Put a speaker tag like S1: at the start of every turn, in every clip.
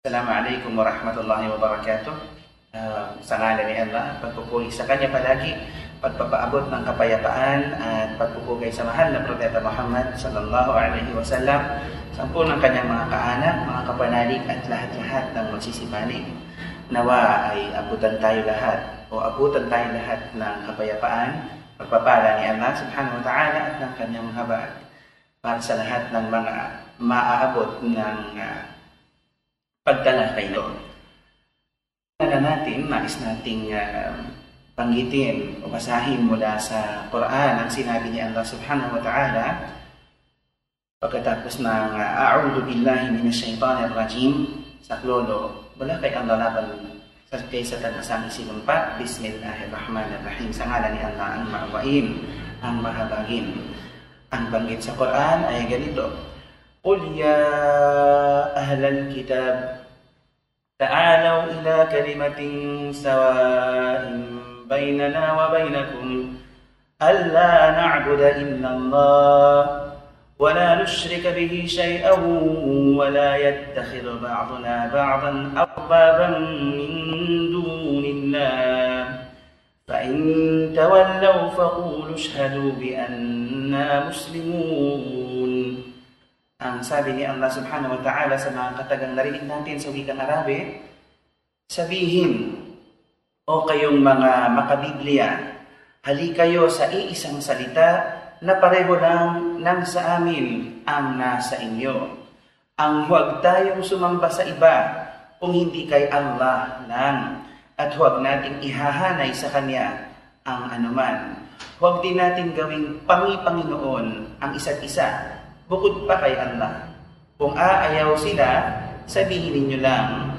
S1: Assalamualaikum warahmatullahi wabarakatuh. Uh, sa ngalan ni Allah, pagpupuri sa Kanya palagi, pagpapaabot ng kapayapaan at pagpupugay sa mahal na Propeta Muhammad sallallahu alaihi wasallam sa ng kanyang mga kaanak, mga kapanalig at lahat-lahat ng magsisipani. Nawa ay abutan tayo lahat o abutan tayo lahat ng kapayapaan, pagpapala ni Allah subhanahu wa ta'ala at ng kanyang habag para sa lahat ng mga maaabot ng uh, pagtalakay doon. Para natin, nais nating ah, uh, panggitin o basahin mula sa Quran ang sinabi ni Allah subhanahu wa ta'ala. Pagkatapos ng uh, A'udhu billahi minash-shaytanir rajim sa klolo wala kay ang lalaban sa kay satan sa aming sinumpa Bismillahirrahmanirrahim sa ngalan ni Allah ang maawain ang mahabagin. Ang banggit sa Quran ay ganito. Qul ya ahlal kitab تعالوا إلى كلمة سواء بيننا وبينكم. ألا نعبد إلا الله ولا نشرك به شيئا ولا يتخذ بعضنا بعضا أربابا من دون الله. فإن تولوا فقولوا اشهدوا بأننا مسلمون. Ang sabi ni Allah subhanahu wa ta'ala sa mga katagang narinig natin sa wikang Arabe, sabihin, o kayong mga makabiblia, hali kayo sa iisang salita na pareho lang nang sa amin ang nasa inyo. Ang huwag tayong sumamba sa iba kung hindi kay Allah lang at huwag nating ihahanay sa Kanya ang anuman. Huwag din natin gawing pangi-Panginoon ang isa't isa bukod pa kay Allah. Kung aayaw sila, sabihin ninyo lang,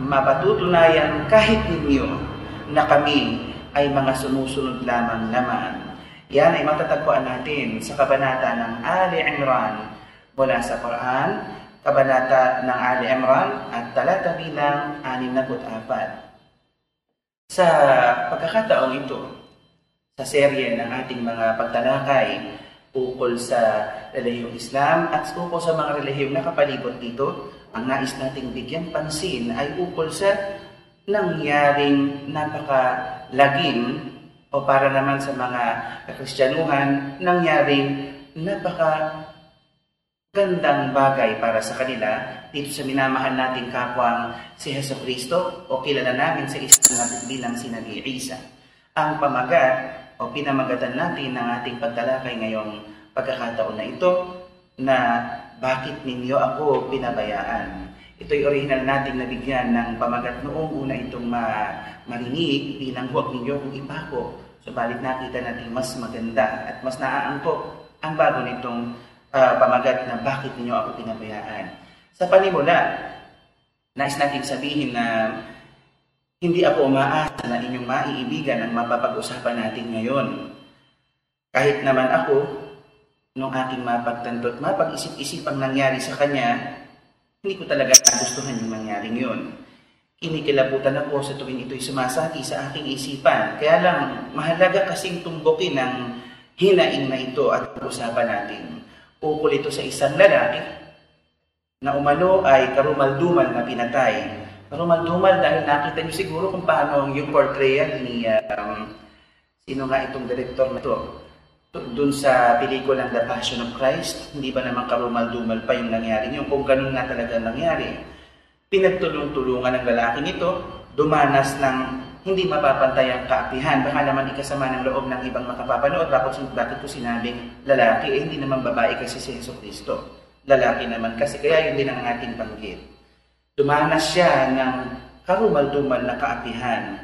S1: mapatutunayan kahit ninyo na kami ay mga sumusunod lamang naman. Yan ay matatagpuan natin sa kabanata ng Ali Imran mula sa Quran, kabanata ng Ali Imran at talata bilang 64. Sa pagkakataong ito, sa serye ng ating mga pagtalakay ukol sa relihiyong Islam at ukol sa mga relihiyong nakapalibot dito, ang nais nating bigyan pansin ay ukol sa nangyaring napakalagim o para naman sa mga Kristyanuhan, nangyaring napaka gandang bagay para sa kanila dito sa minamahal nating kapwang si Heso Kristo o kilala namin sa isang bilang si Isa. Ang pamagat o pinamagatan natin ng ating pagtalakay ngayong pagkakataon na ito na bakit ninyo ako pinabayaan. Ito'y original nating nabigyan ng pamagat noong una itong ma marinig bilang huwag ninyo kong ipako. Subalit nakita natin mas maganda at mas naaangkop ang bago nitong uh, pamagat na bakit ninyo ako pinabayaan. Sa panimula, nais natin sabihin na hindi ako umaasa na inyong maiibigan ang mapapag-usapan natin ngayon. Kahit naman ako, nung aking mapagtanto at mapag-isip-isip ang nangyari sa kanya, hindi ko talaga nagustuhan yung nangyaring yun. Kinikilabutan ako sa tuwing ito'y sumasati sa aking isipan. Kaya lang, mahalaga kasing tumbukin ang hinaing na ito at usapan natin. Ukol ito sa isang lalaki na umano ay karumaldumal na pinatay Rumal-dumal dahil nakita niyo siguro kung paano yung portrayal ni um, sino nga itong director na ito. Doon sa pelikulang The Passion of Christ, hindi ba naman karumal-dumal pa yung nangyari niyo? Kung ganun nga talaga nangyari. Pinagtulong-tulungan ng lalaking ito, dumanas ng hindi mapapantay ang kaapihan. Baka naman ikasama ng loob ng ibang makapapanood. Bakit, bakit ko sinabing lalaki? Eh, hindi naman babae kasi si Yeso Cristo. Lalaki naman kasi. Kaya yun din ang ating panggit. Dumanas siya ng karumal-dumal na kaapihan.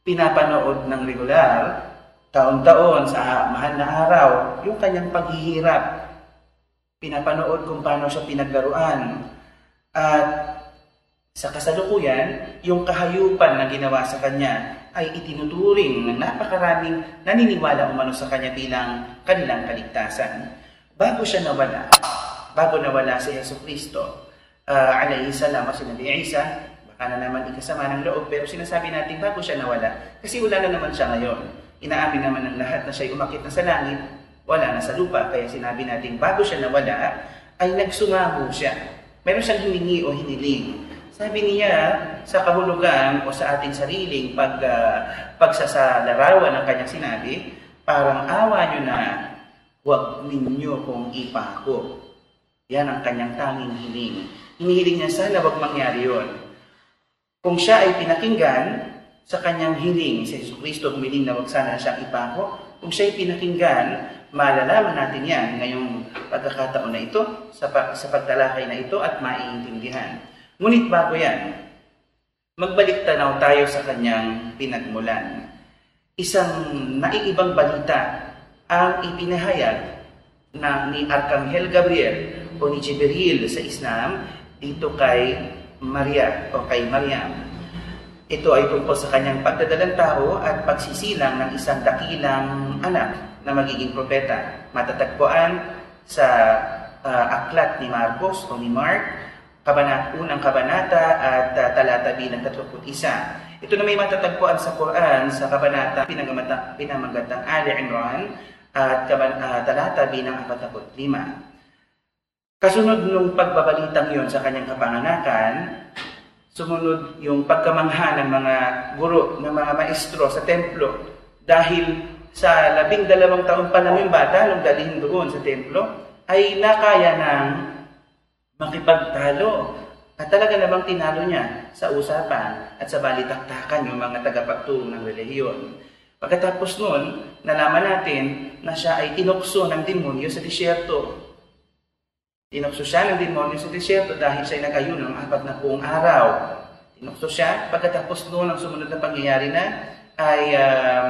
S1: Pinapanood ng regular, taon-taon sa mahal na araw, yung kanyang paghihirap. Pinapanood kung paano siya pinaglaruan. At sa kasalukuyan, yung kahayupan na ginawa sa kanya ay itinuturing ng napakaraming naniniwala umano sa kanya bilang kanilang kaligtasan. Bago siya nawala, bago nawala si Yeso Kristo, uh, alayhi salam o sinabi Isa, baka na naman ikasama ng loob, pero sinasabi natin bago siya nawala, kasi wala na naman siya ngayon. Inaamin naman ng lahat na siya'y umakit na sa langit, wala na sa lupa. Kaya sinabi natin bago siya nawala, ay nagsumamo siya. Meron siyang hiningi o hiniling. Sabi niya sa kahulugan o sa ating sariling pag, uh, pagsasalarawan ng kanyang sinabi, parang awa nyo na huwag ninyo kong ipako. Yan ang kanyang tanging hiling. Hinihiling niya sana huwag mangyari yon. Kung siya ay pinakinggan sa kanyang hiling, si Jesus Kristo humiling na huwag sana siyang ipako, kung siya ay pinakinggan, malalaman natin yan ngayong pagkakataon na ito, sa, sa pagtalakay na ito at maiintindihan. Ngunit bago yan, magbalik tanaw tayo sa kanyang pinagmulan. Isang naiibang balita ang ipinahayag na ni Arkanghel Gabriel o ni Jibril sa Islam dito kay Maria o kay Mariam. Ito ay tungkol sa kanyang pagdadalang tao at pagsisilang ng isang dakilang anak na magiging propeta. Matatagpuan sa uh, aklat ni Marcos o ni Mark kabanat, unang kabanata at uh, talata bilang 31. Ito na may matatagpuan sa Quran sa kabanata pinamagatang Ali Imran at kaban, uh, talata bilang 45. Kasunod nung pagbabalitang yon sa kanyang kapanganakan, sumunod yung pagkamangha ng mga guro, ng mga maestro sa templo dahil sa labing dalawang taon pa namin bata nung dalhin doon sa templo, ay nakaya ng makipagtalo. At talaga namang tinalo niya sa usapan at sa balitaktakan yung mga tagapagturo ng relihiyon. Pagkatapos noon, nalaman natin na siya ay tinukso ng demonyo sa disyerto. Tinukso siya ng demonyo sa disyerto dahil siya ay nag-ayuno ng apat na buong araw. Tinukso siya. Pagkatapos noon, ang sumunod na pangyayari na ay uh,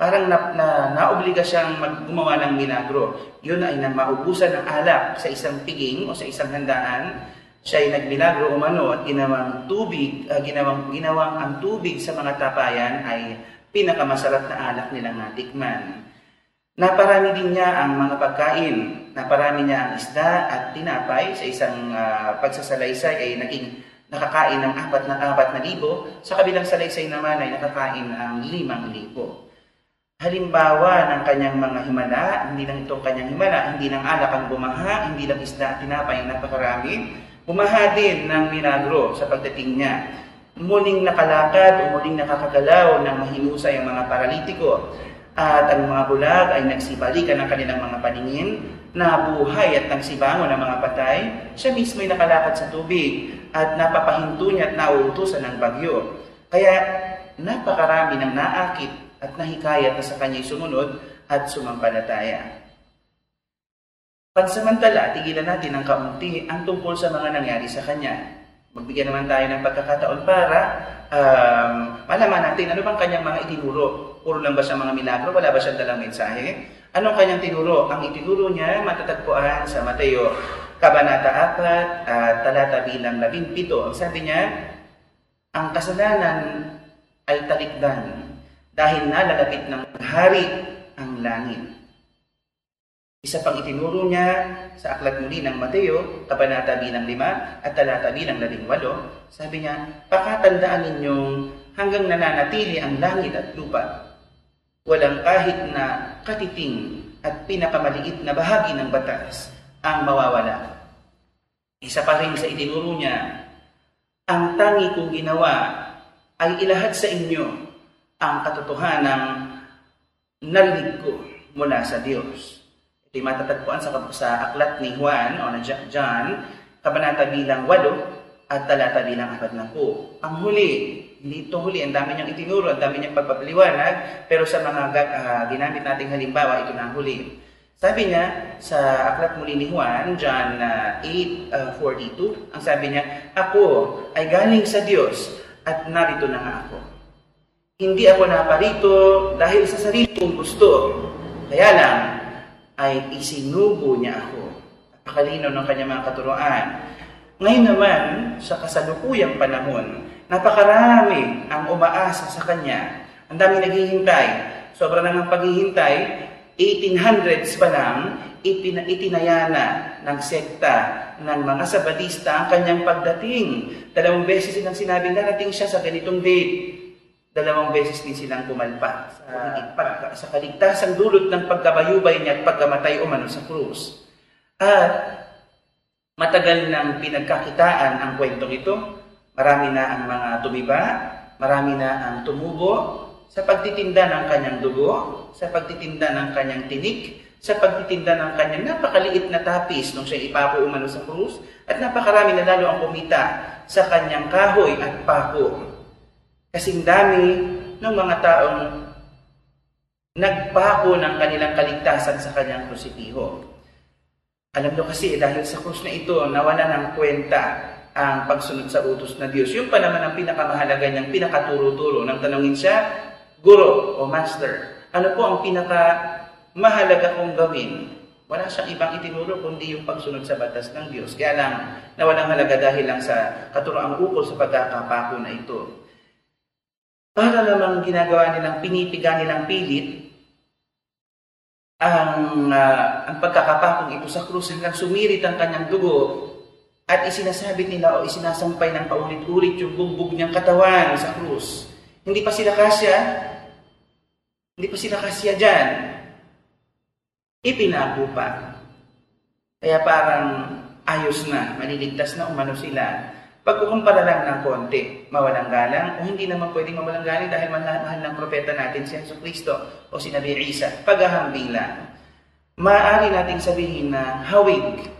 S1: parang na, na, naobliga siyang gumawa ng milagro. Yun ay nang maubusan ng alak sa isang piging o sa isang handaan. Siya ay nagmilagro umano at ginawang tubig, uh, ginawang, ginawang ang tubig sa mga tapayan ay pinakamasarap na alak nilang natikman. Naparami din niya ang mga pagkain. Naparami niya ang isda at tinapay sa isang uh, pagsasalaysay ay naging nakakain ng apat na apat na libo. Sa kabilang salaysay naman ay nakakain ang limang libo. Halimbawa ng kanyang mga himala, hindi lang itong kanyang himala, hindi lang alak ang bumaha, hindi lang isda at tinapay ang napakarami, bumaha din ng milagro sa pagdating niya. Muling nakalakad o muling nakakagalaw ng mahinusay ang mga paralitiko at ang mga bulag ay nagsibalikan ng kanilang mga paningin, nabuhay at nagsibangon ng mga patay, siya mismo ay nakalakad sa tubig at napapahinto niya at nauutusan ng bagyo. Kaya napakarami ng naakit at nahikayat na sa kanya'y sumunod at sumampalataya. Pansamantala, tigilan natin ng kaunti ang tungkol sa mga nangyari sa kanya. Magbigyan naman tayo ng pagkakataon para um, malaman natin ano bang kanyang mga itinuro. Puro lang ba siya mga milagro? Wala ba siyang dalang mensahe? Anong kanyang tinuro? Ang itinuro niya matatagpuan sa Mateo, Kabanata 4, uh, talata bilang 17. Ang sabi niya, ang kasalanan ay talikdan dahil nalalapit ng hari ang langit. Isa pang itinuro niya sa aklat muli ng Mateo, Kabanata bilang 5 at talata bilang 18, sabi niya, Pakatandaan ninyong hanggang nananatili ang langit at lupa. Walang kahit na katiting at pinakamaliit na bahagi ng batas ang mawawala. Isa pa rin sa itinuro niya, ang tangi kong ginawa ay ilahad sa inyo ang katotohanan narinig ko mula sa Diyos. Ito'y matatagpuan sa, sa aklat ni Juan o na John, kabanata bilang 8 at talata bilang 40. Ang huli, hindi ito huli, ang dami niyang itinuro, ang dami niyang pagpapaliwanag, pero sa mga uh, ginamit nating halimbawa, ito na ang huli. Sabi niya sa aklat muli ni Juan, John uh, 8:42, uh, ang sabi niya, Ako ay galing sa Diyos at narito na nga ako. Hindi ako naparito dahil sa sarili kong gusto. Kaya lang, ay isinubo niya ako. Napakalinaw ng kanyang mga katuroan. Ngayon naman, sa kasalukuyang panahon, napakarami ang umaasa sa kanya. Ang dami naghihintay. Sobra nang ang paghihintay. 1800s pa lang, itin itinayana ng sekta ng mga sabatista ang kanyang pagdating. Dalawang beses silang sinabing darating siya sa ganitong date dalawang beses din silang pumalpa sa, pag, sa kaligtasang dulot ng pagkabayubay niya at pagkamatay umano sa krus. At matagal nang pinagkakitaan ang kwentong ito, Marami na ang mga tumiba, marami na ang tumubo sa pagtitinda ng kanyang dugo, sa pagtitinda ng kanyang tinik, sa pagtitinda ng kanyang napakaliit na tapis nung siya ipako umano sa krus, at napakarami na lalo ang kumita sa kanyang kahoy at pako. Kasing dami ng mga taong nagpako ng kanilang kaligtasan sa kanyang krusipiho. Alam nyo kasi dahil sa krus na ito, nawala ng kwenta ang pagsunod sa utos na Diyos. Yung pa naman ang pinakamahalaga niyang pinakaturo-turo. Nang tanongin siya, Guro o Master, ano po ang pinaka mahalaga kong gawin? Wala siyang ibang itinuro kundi yung pagsunod sa batas ng Diyos. Kaya lang, nawalang halaga dahil lang sa katuroang ukol sa pagkakapako na ito. Para namang ginagawa nilang pinipiga nilang pilit ang, uh, ang pagkakapakong ito sa krus hanggang sumirit ang kanyang dugo at isinasabit nila o isinasampay ng paulit-ulit yung bugbog niyang katawan sa krus. Hindi pa sila kasya, hindi pa sila kasya dyan. Ipinago pa. Kaya parang ayos na, maliligtas na umano sila. Pagkukumpara lang ng konti, mawalang galang, o hindi naman pwedeng mawalang galang dahil mahal, mahal ng propeta natin si Yesu Kristo o si Nabi Isa, paghahambing lang. Maaari nating sabihin na hawig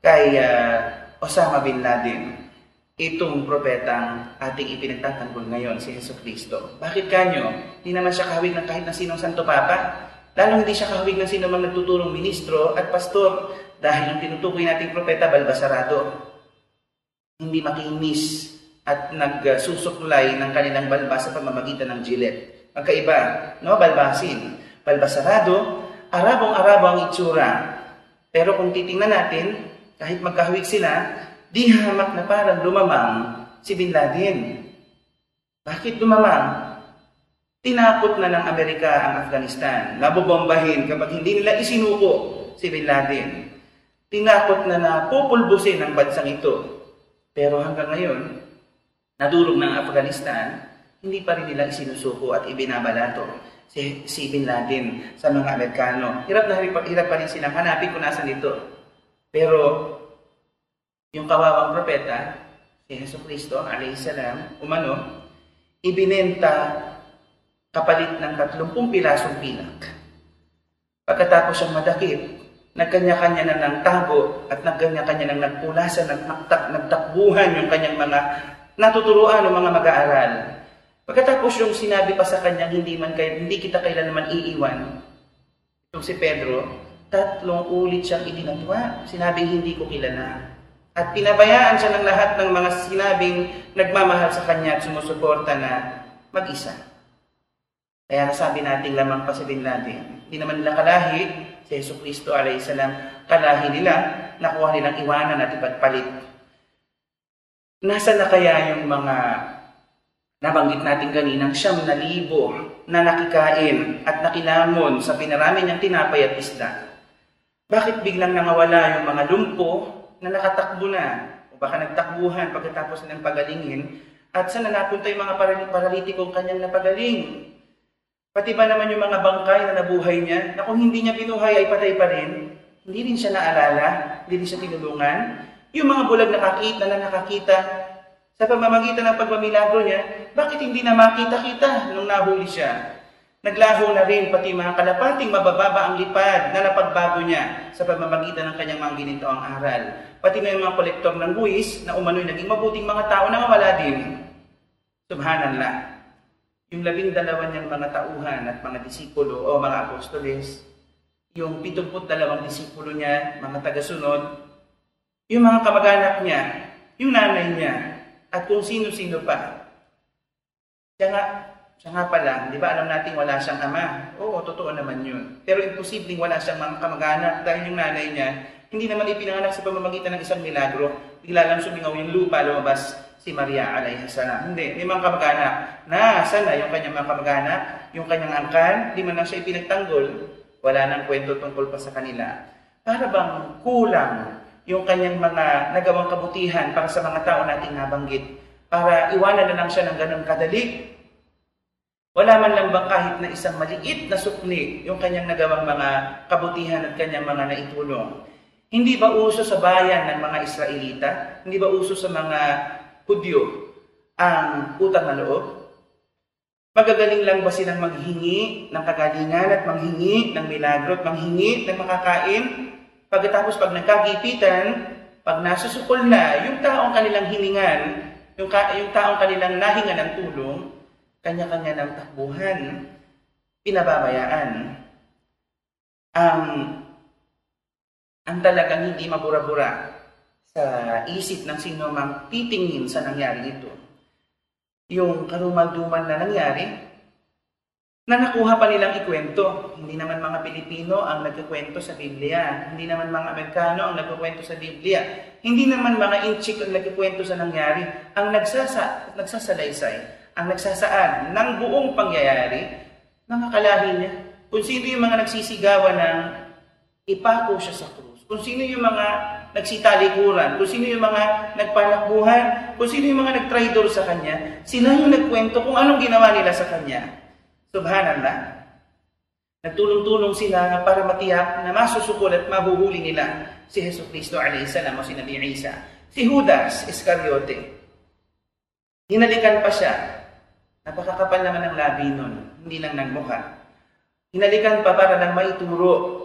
S1: kay uh, Osama Bin Laden itong propetang ating ipinagtatanggol ngayon, si Yesu Kristo. Bakit kanyo? Hindi naman siya kahawig ng kahit na sinong Santo Papa. Lalo hindi siya kahawig ng sino mang nagtutulong ministro at pastor dahil yung tinutukoy nating propeta, balbasarado hindi makinis at nagsusuklay ng kanilang balbas sa pamamagitan ng jilet. Magkaiba, no? Balbasin. Balbasarado, arabong-arabo ang itsura. Pero kung titingnan natin, kahit magkahawig sila, di hamak na parang lumamang si Bin Laden. Bakit lumamang? Tinakot na ng Amerika ang Afghanistan. Nabobombahin kapag hindi nila isinuko si Bin Laden. Tinakot na na pupulbusin ang bansang ito pero hanggang ngayon, nadulog ng Afghanistan, hindi pa rin nila isinusuko at ibinabalato si, si Bin Laden sa mga Amerikano. Hirap na hirap, hirap pa rin silang hanapin kung nasan dito. Pero yung kawawang propeta, si Yesu Kristo, salam, umano, ibinenta kapalit ng 30 pirasong pilak. Pagkatapos siyang madakip, nagkanya-kanya na ng tago at nagkanya-kanya ng nagpulasan, nagtaktak, nagtakbuhan yung kanyang mga natuturuan ng mga mag-aaral. Pagkatapos yung sinabi pa sa kanya, hindi man kay, hindi kita kailanman iiwan. Itong si Pedro, tatlong ulit siyang idinatwa. Sinabing hindi ko kilala. At pinabayaan siya ng lahat ng mga sinabing nagmamahal sa kanya at sumusuporta na mag-isa. Kaya nasabi natin lamang pa si Bin Laden, hindi naman nila kalahi, si Yesu Kristo salam, kalahi nila, nakuha nilang iwanan at ipagpalit. Nasaan na kaya yung mga nabanggit natin kaninang siyam na libo na nakikain at nakilamon sa pinarami niyang tinapay at isda? Bakit biglang nangawala yung mga lumpo na nakatakbo na o baka nagtakbuhan pagkatapos ng pagalingin at saan na napunta yung mga paralitikong kanyang napagaling? Pati ba naman yung mga bangkay na nabuhay niya, na kung hindi niya binuhay ay patay pa rin, hindi rin siya naalala, hindi rin siya tinulungan. Yung mga bulag nakakita na nakakita sa pamamagitan ng pagmamilagro niya, bakit hindi na makita-kita nung nahuli siya? Naglaho na rin pati mga kalapating mabababa ang lipad na napagbago niya sa pamamagitan ng kanyang mga ginitoang aral. Pati na yung mga kolektor ng buwis na umano'y naging mabuting mga tao na mawala din. Subhanallah yung labing dalawa niyang mga tauhan at mga disipulo o mga apostoles, yung pitumput dalawang disipulo niya, mga tagasunod, yung mga kamag-anak niya, yung nanay niya, at kung sino-sino pa. Siya nga, siya nga pala, di ba alam natin wala siyang ama? Oo, totoo naman yun. Pero imposibleng wala siyang mga kamag-anak dahil yung nanay niya, hindi naman ipinanganak sa pamamagitan ng isang milagro. Bigla lang sumingaw yung lupa, lumabas si Maria alayhi salam. Hindi, may mga kamag-anak. Na yung kanyang mga kamag-anak? Yung kanyang angkan? Di man lang siya ipinagtanggol. Wala nang kwento tungkol pa sa kanila. Para bang kulang yung kanyang mga nagawang kabutihan para sa mga tao nating nabanggit. Para iwanan na lang siya ng ganun kadali. Wala man lang bang kahit na isang maliit na sukli yung kanyang nagawang mga kabutihan at kanyang mga naitulong. Hindi ba uso sa bayan ng mga Israelita? Hindi ba uso sa mga Hudyo ang utang na loob? Magagaling lang ba silang maghingi ng kagalingan at manghingi ng milagro at manghingi ng makakain? Pagkatapos pag nagkagipitan, pag nasusukol na, yung taong kanilang hiningan, yung, ka, yung taong kanilang nahinga ng tulong, kanya-kanya ng takbuhan, pinababayaan. Ang, ang talagang hindi mabura-bura sa isip ng sino mang titingin sa nangyari ito. Yung karumalduman na nangyari, na nakuha pa nilang ikwento. Hindi naman mga Pilipino ang nagkikwento sa Biblia. Hindi naman mga Amerikano ang nagkikwento sa Biblia. Hindi naman mga inchik ang nagkikwento sa nangyari. Ang nagsasa, nagsasalaysay, ang nagsasaad ng buong pangyayari, mga kalahi niya. Kung sino yung mga nagsisigawan ng ipako siya sa krus. Kung sino yung mga nagsitalikuran, kung sino yung mga nagpanakbuhan, kung sino yung mga nagtraidor sa kanya, sila yung nagkwento kung anong ginawa nila sa kanya. Subhanallah. Nagtulong-tulong sila para matiyak na masusukol at mahuhuli nila si Heso Kristo a.s. o si Nabi Isa. Si Judas Iscariote. Hinalikan pa siya. Napakakapal naman ng labi nun. Hindi lang nagmukha. Hinalikan pa para lang maituro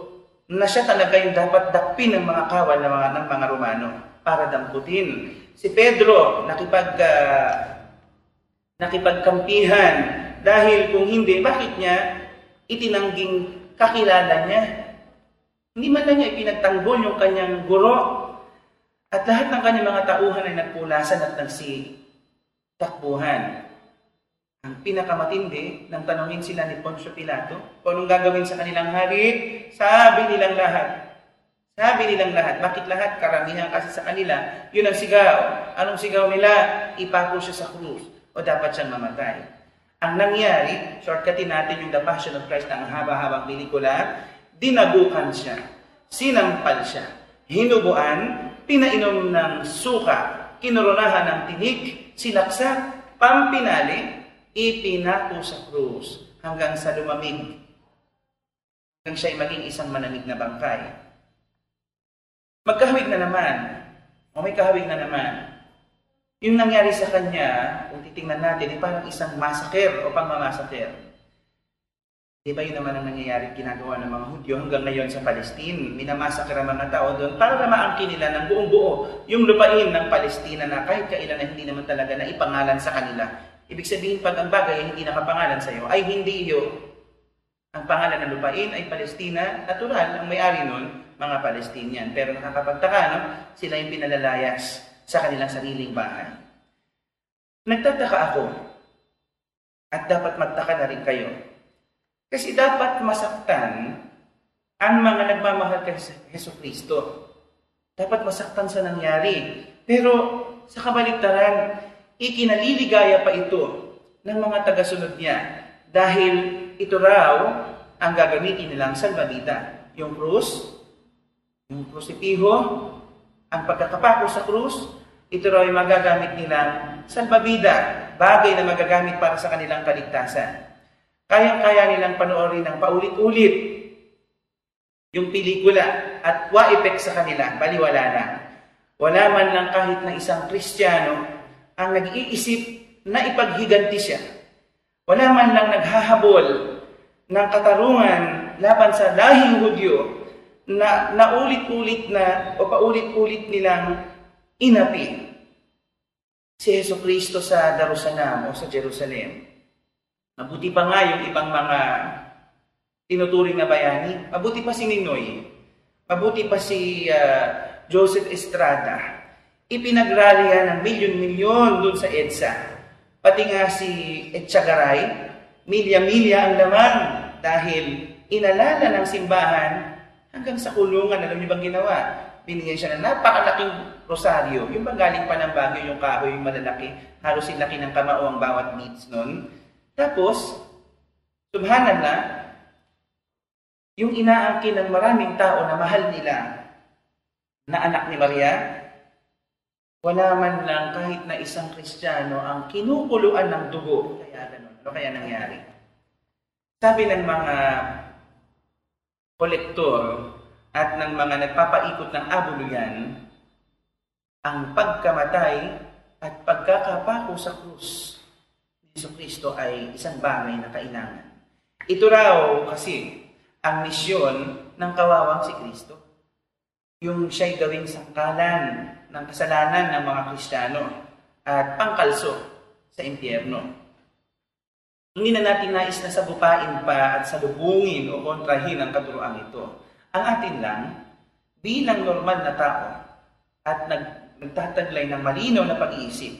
S1: na siya talaga yung dapat dakpin ng mga kawal ng mga, ng mga Romano para damputin. Si Pedro nakipag uh, nakipagkampihan dahil kung hindi, bakit niya itinangging kakilala niya? Hindi man lang niya ipinagtanggol yung kanyang guro. At lahat ng kanyang mga tauhan ay nagpulasan at nagsitakbuhan. Ang pinakamatindi, nang tanongin sila ni Poncio Pilato, kung anong gagawin sa kanilang hari, sabi nilang lahat. Sabi nilang lahat. Bakit lahat? Karamihan kasi sa kanila, yun ang sigaw. Anong sigaw nila? Ipako siya sa krus o dapat siyang mamatay. Ang nangyari, shortcutin natin yung The Passion of Christ na ang haba-habang pelikula, dinabukan siya, sinampal siya, hinubuan, pinainom ng suka, kinoronahan ng tinik, sinaksak, pampinali, ipinako sa krus hanggang sa lumamig. Hanggang siya ay maging isang manamig na bangkay. Magkahawig na naman, o may kahawig na naman, yung nangyari sa kanya, kung titingnan natin, ay parang isang masaker o pangmamasaker. Di ba yun naman ang nangyayari ginagawa ng mga Hudyo hanggang ngayon sa Palestine? Minamasaker ang mga tao doon para na maangkin nila ng buong buo yung lupain ng Palestina na kahit kailan na hindi naman talaga na ipangalan sa kanila. Ibig sabihin, pag ang bagay ay hindi nakapangalan sa iyo, ay hindi iyo. Ang pangalan ng lupain ay Palestina, natural, ang may-ari nun, mga Palestinian. Pero nakakapagtaka, no? sila yung pinalalayas sa kanilang sariling bahay. Nagtataka ako, at dapat magtaka na rin kayo, kasi dapat masaktan ang mga nagmamahal kay Heso Kristo. Dapat masaktan sa nangyari. Pero sa kabaligtaran, ikinaliligaya pa ito ng mga tagasunod niya dahil ito raw ang gagamitin nilang salbabida. Yung krus, yung krusipiho, ang pagkakapako sa krus, ito raw ay magagamit nilang salbabida, bagay na magagamit para sa kanilang kaligtasan. Kayang-kaya nilang panoorin ng paulit-ulit yung pelikula at wa-effect sa kanila, baliwala na. Wala man lang kahit na isang Kristiyano ang nag-iisip na ipaghiganti siya. Wala man lang naghahabol ng katarungan laban sa lahing Hudyo na naulit-ulit na o paulit-ulit nilang inapi si Yeso Kristo sa Darussalam o sa Jerusalem. Mabuti pa nga yung ibang mga tinuturing na bayani. Mabuti pa si Ninoy. Mabuti pa si uh, Joseph Estrada. Ipinagralya ng milyon-milyon doon sa EDSA. Pati nga si Etchagaray, milya-milya ang laman dahil inalala ng simbahan Hanggang sa kulungan, alam niyo bang ginawa? Binigyan siya ng napakalaking rosaryo. Yung bang galing pa ng Baguio, yung kahoy, yung malalaki. Halos yung laki ng kamao ang bawat beads nun. Tapos, subhanallah, yung inaangkin ng maraming tao na mahal nila na anak ni Maria, wala man lang kahit na isang Kristiyano ang kinukuluan ng dugo. Kaya ganun. Ano kaya nangyari? Sabi ng mga kolektor at ng mga nagpapaikot ng abuluyan, ang pagkamatay at pagkakapako sa krus ni Yeso Kristo ay isang bagay na kailangan. Ito raw kasi ang misyon ng kawawang si Kristo. Yung siya'y gawing sangkalan ng kasalanan ng mga Kristiyano at pangkalso sa impyerno. Hindi na natin nais na sagupain pa at salubungin o kontrahin ang katuroan ito. Ang atin lang, bilang normal na tao at nag, nagtataglay ng malinaw na pag-iisip,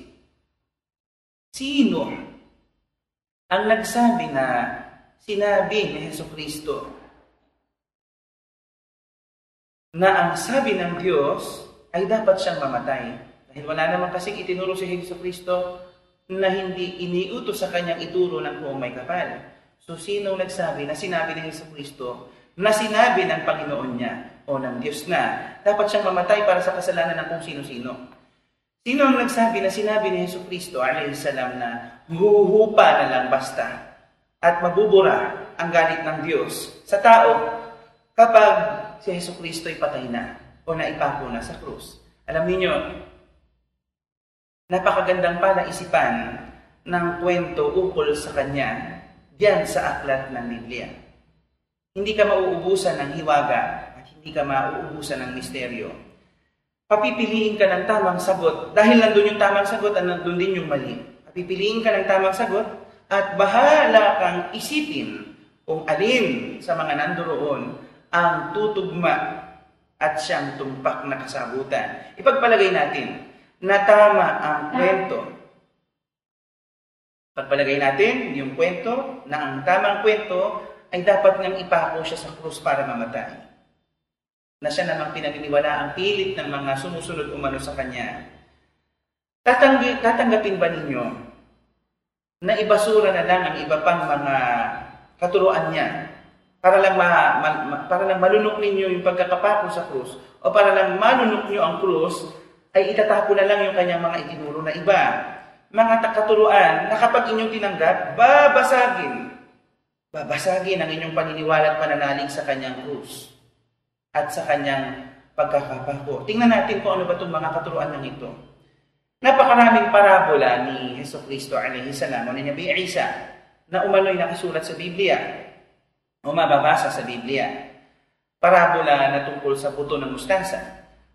S1: sino ang nagsabi na sinabi ni Heso Kristo na ang sabi ng Diyos ay dapat siyang mamatay. Dahil wala naman kasing itinuro si Heso Kristo na hindi iniutos sa kanyang ituro ng kung may kapal. So sino nagsabi na sinabi ni Heso Kristo na sinabi ng Panginoon niya o ng Diyos na dapat siyang mamatay para sa kasalanan ng kung sino-sino? Sino ang nagsabi na sinabi ni Heso Kristo salam na huhupa na lang basta at mabubura ang galit ng Diyos sa tao kapag si Heso Kristo ay patay na o naipako na sa krus. Alam niyo, napakagandang palaisipan ng kwento ukol sa kanya diyan sa aklat ng Biblia. Hindi ka mauubusan ng hiwaga at hindi ka mauubusan ng misteryo. Papipiliin ka ng tamang sagot dahil nandun yung tamang sagot at nandun din yung mali. Papipiliin ka ng tamang sagot at bahala kang isipin kung alin sa mga nandoon ang tutugma at siyang tumpak na kasabutan. Ipagpalagay natin na tama ang kwento. Pagpalagay natin yung kwento na ang tamang kwento ay dapat ngang ipako siya sa krus para mamatay. Na siya namang pinaniniwala ang pilit ng mga sumusunod umano sa kanya. Tatanggi, tatanggapin ba ninyo na ibasura na lang ang iba pang mga katuruan niya para lang, ma, ma, ma, para lang malunok ninyo yung pagkakapako sa krus o para lang malunok nyo ang krus ay itatako na lang yung kanyang mga itinuro na iba. Mga takaturuan na kapag inyong tinanggap, babasagin. Babasagin ang inyong paniniwala at pananalig sa kanyang krus at sa kanyang pagkakapako. Tingnan natin kung ano ba itong mga katuruan ng ito. Napakaraming parabola ni Heso Kristo alayhi salam o ni Nabi Isa na umano'y nakasulat sa Biblia o mababasa sa Biblia. Parabola na tungkol sa buto ng mustasa.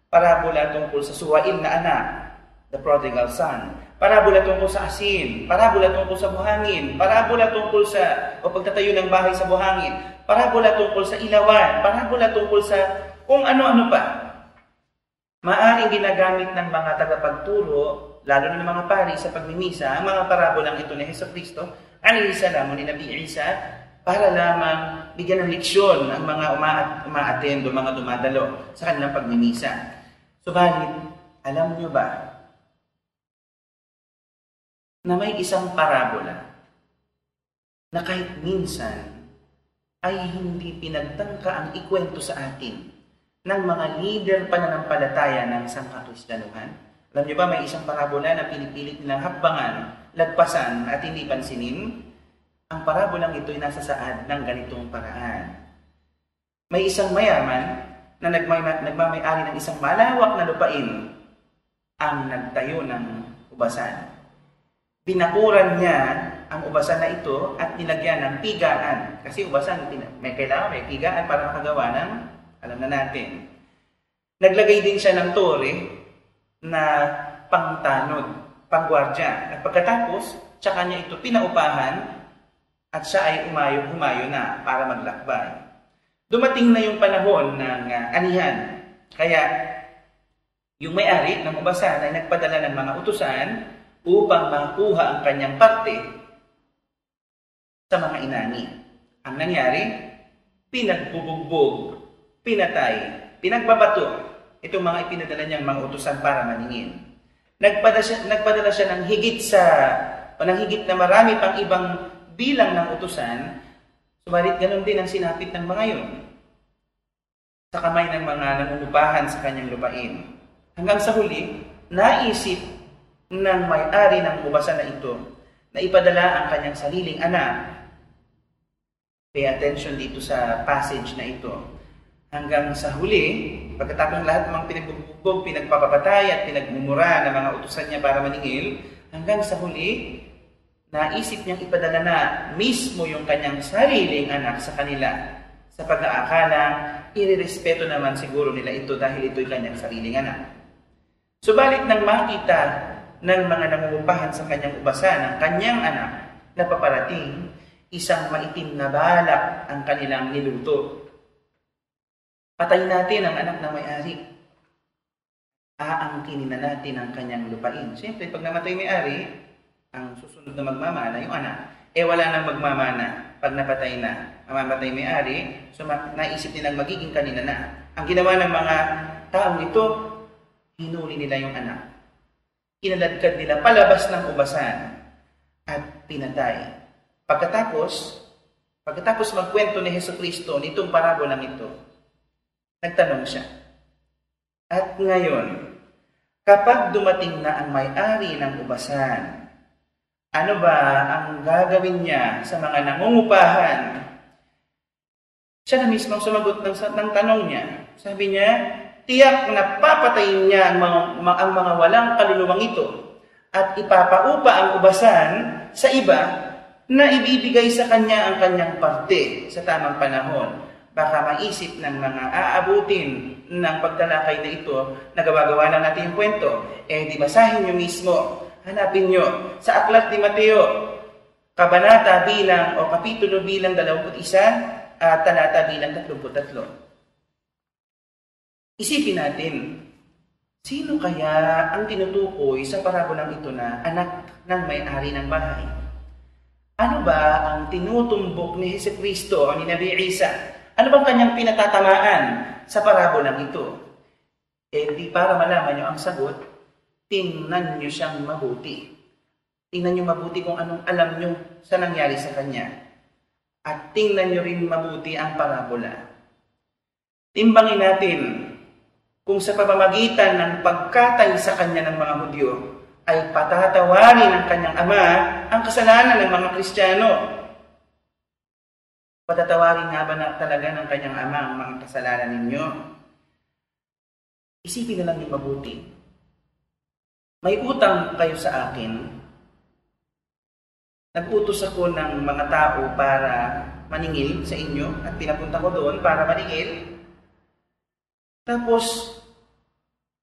S1: Parabola tungkol sa suwail na anak, the prodigal son. Parabola tungkol sa asin. Parabola tungkol sa buhangin. Parabola tungkol sa o pagtatayo ng bahay sa buhangin. Parabola tungkol sa ilawan. Parabola tungkol sa kung ano-ano pa. Maaring ginagamit ng mga tagapagturo, lalo na ng mga pari sa pagmimisa, ang mga parabolang ito ni Heso Kristo, alayhi salam ni Nabi Isa, para lamang bigyan ng leksyon ang mga uma- uma-attend mga dumadalo sa kanilang pagmimisa. Subalit, alam nyo ba na may isang parabola na kahit minsan ay hindi pinagtangka ang ikwento sa atin ng mga leader pananampalataya ng sangkatrisyanuhan? Alam niyo ba, may isang parabola na pinipilit nilang hakbangan, lagpasan at hindi pansinin? Ang parabolang ito ay nasa saad ng ganitong paraan. May isang mayaman na nagmamay-ari ng isang malawak na lupain ang nagtayo ng ubasan. Binakuran niya ang ubasan na ito at nilagyan ng pigaan. Kasi ubasan, may kailangan may pigaan para makagawa ng, alam na natin. Naglagay din siya ng tore na pangtanod, panggwardya. At pagkatapos, tsaka niya ito pinaupahan at siya ay umayo-humayo na para maglakbay. Dumating na yung panahon ng uh, anihan. Kaya yung may-ari ng ubasan ay nagpadala ng mga utusan upang makuha ang kanyang parte sa mga inani. Ang nangyari, pinagbubugbog, pinatay, pinagbabato itong mga ipinadala niyang mga utusan para maningin. Nagpadala siya, nagpadala siya ng higit sa, o higit na marami pang ibang bilang ng utusan, subalit ganun din ang sinapit ng mga yun sa kamay ng mga nangungupahan sa kanyang lupain. Hanggang sa huli, naisip ng may-ari ng ubasan na ito na ipadala ang kanyang sariling anak. Pay attention dito sa passage na ito. Hanggang sa huli, pagkatapos ng lahat ng mga pinagbubugbog, pinagpapapatay at pinagmumura ng mga utusan niya para maningil, hanggang sa huli, naisip niyang ipadala na mismo yung kanyang sariling anak sa kanila sa pag-aakala, irirespeto naman siguro nila ito dahil ito'y kanyang sariling anak. Subalit nang makita ng mga nangungupahan sa kanyang ubasan ang kanyang anak na paparating, isang maitim na balak ang kanilang niluto Patayin natin ang anak na may-ari. Aangkinin na natin ang kanyang lupain. Siyempre, pag namatay may-ari, ang susunod na magmamana, yung anak, eh wala nang magmamana pag napatay na. Mamamatay may-ari, so naisip nilang magiging kanina na. Ang ginawa ng mga taong ito, hinuli nila yung anak. Kinaladkad nila palabas ng ubasan at pinatay. Pagkatapos, pagkatapos magkwento ni Heso Kristo nitong parabolang ito, Nagtanong siya. At ngayon, kapag dumating na ang may-ari ng ubasan, ano ba ang gagawin niya sa mga nangungupahan? Siya na mismo sumagot ng, ng tanong niya. Sabi niya, tiyak na papatayin niya ang mga, ang mga walang kaluluwang ito at ipapaupa ang ubasan sa iba na ibibigay sa kanya ang kanyang parte sa tamang panahon baka maisip ng mga aabutin ng pagtalakay na ito na gawa-gawa na natin yung kwento. Eh, di basahin nyo mismo, hanapin nyo sa Aklat ni Mateo, Kabanata bilang o Kapitulo bilang 21 at talata bilang 33. Isipin natin, sino kaya ang tinutukoy sa parabolang ito na anak ng may-ari ng bahay? Ano ba ang tinutumbok ni Hesus Kristo o ni Nabi Isa ano bang kanyang pinatatamaan sa parabolang ito? Eh di para malaman nyo ang sagot, tingnan nyo siyang mabuti. Tingnan nyo mabuti kung anong alam nyo sa nangyari sa kanya. At tingnan nyo rin mabuti ang parabola. Timbangin natin kung sa pamamagitan ng pagkatay sa kanya ng mga Hudyo ay patatawarin ng kanyang ama ang kasalanan ng mga Kristiyano Patatawarin nga ba na talaga ng kanyang ama ang mga kasalanan ninyo? Isipin na lang din mabuti. May utang kayo sa akin. Nag-utos ako ng mga tao para maningil sa inyo at pinapunta ko doon para maningil. Tapos,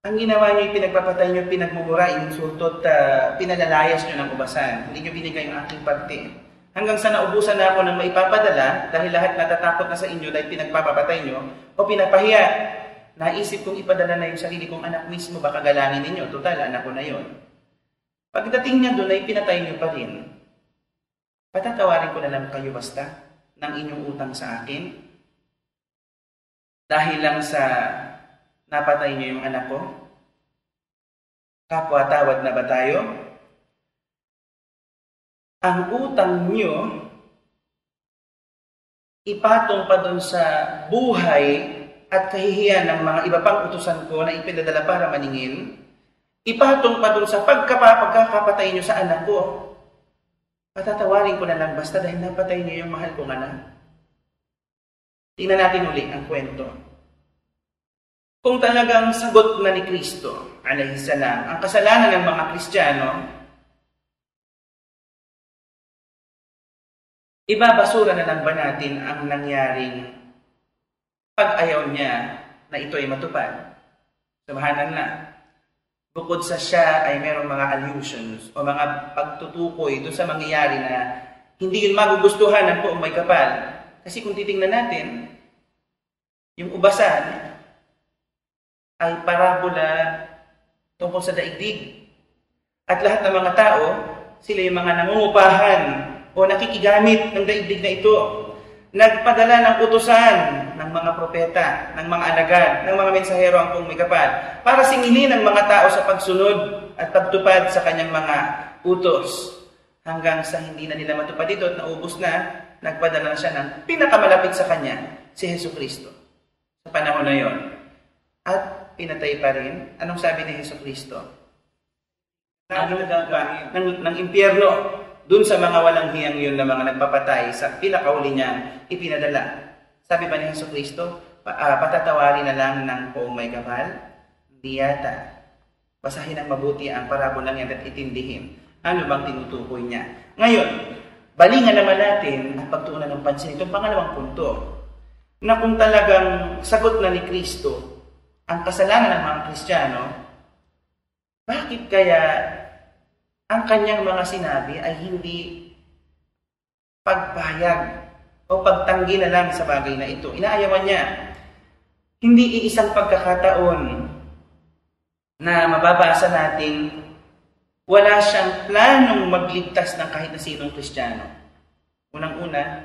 S1: ang ginawa niyo, pinagpapatay niyo, pinagmumura, insulto at uh, pinalalayas niyo ng ubasan. Hindi niyo binigay yung aking parte. Hanggang sa naubusan na ako ng maipapadala dahil lahat natatakot na sa inyo dahil pinagpapapatay nyo o pinapahiya. Naisip kong ipadala na yung sarili kong anak mismo, baka galangin ninyo. Total, anak ko na yon. Pagdating niya doon ay pinatay niyo pa rin. Patatawarin ko na lang kayo basta ng inyong utang sa akin. Dahil lang sa napatay niyo yung anak ko. Kapwa tawad na ba tayo? ang utang nyo ipatong pa doon sa buhay at kahihiyan ng mga iba pang utusan ko na ipinadala para maningil, ipatong pa doon sa pagkakapatay nyo sa anak ko. Patatawarin ko na lang basta dahil napatay niyo yung mahal kong anak. Tingnan natin uli ang kwento. Kung talagang sagot na ni Kristo, alayhi salam, ang kasalanan ng mga Kristiyano, Ibabasura na lang ba natin ang nangyaring pag-ayaw niya na ito ay matupad? Samahanan na. Bukod sa siya ay mayroong mga allusions o mga pagtutukoy doon sa mangyayari na hindi yun magugustuhan ng poong may kapal. Kasi kung titingnan natin, yung ubasan ay parabola tungkol sa daigdig. At lahat ng mga tao, sila yung mga nangungupahan o nakikigamit ng daigdig na ito. Nagpadala ng utusan ng mga propeta, ng mga alagad, ng mga mensahero ang kung may kapal para singilin ang mga tao sa pagsunod at pagtupad sa kanyang mga utos. Hanggang sa hindi na nila matupad ito at naubos na, nagpadala na siya ng pinakamalapit sa kanya, si Heso Kristo. Sa panahon na yon. At pinatay pa rin. Anong sabi ni Heso Kristo? Anong gagawin ng, ng impyerno dun sa mga walang hiyang yun na mga nagpapatay sa pinakauli niya ipinadala. Sabi ba ni Heso Kristo, pa, uh, patatawarin na lang ng poong may kapal? Hindi yata. Basahin ng mabuti ang parabolang yan at itindihin. Ano bang tinutukoy niya? Ngayon, balingan naman natin ang pagtuunan ng pansin itong pangalawang punto na kung talagang sagot na ni Kristo ang kasalanan ng mga Kristiyano, bakit kaya ang kanyang mga sinabi ay hindi pagpayag o pagtanggi na lang sa bagay na ito? Inaayawan niya. Hindi iisang pagkakataon na mababasa natin, wala siyang planong magligtas ng kahit na sinong Kristiyano. Unang-una,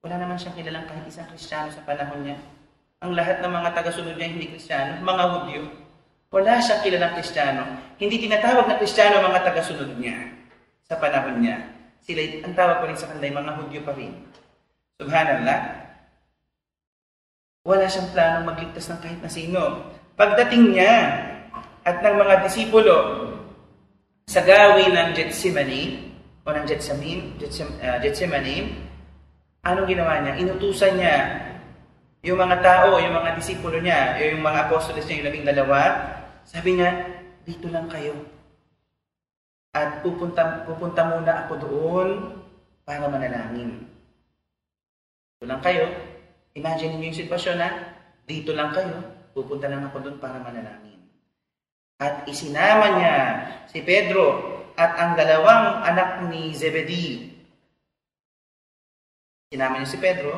S1: wala naman siyang kilalang kahit isang Kristiyano sa panahon niya. Ang lahat ng mga taga-sunod niya hindi Kristiyano, mga Hudyo. Wala siyang kilalang Kristiyano. Hindi tinatawag na Kristiyano ang mga taga-sunod niya sa panahon niya. Sila, ang tawag pa rin sa kanila, mga Hudyo pa rin. Subhanallah. Wala siyang planong magligtas ng kahit na sino. Pagdating niya, at ng mga disipulo sa gawin ng Gethsemane o ng Gethsemane, uh, Gethsemane, anong ginawa niya? Inutusan niya yung mga tao, yung mga disipulo niya, yung mga apostoles niya, yung labing dalawa, sabi niya, dito lang kayo. At pupunta, pupunta muna ako doon para manalangin. Dito lang kayo. Imagine niyo yung sitwasyon na dito lang kayo, pupunta lang ako doon para manalangin. At isinama niya si Pedro at ang dalawang anak ni Zebedee. Sinama niya si Pedro,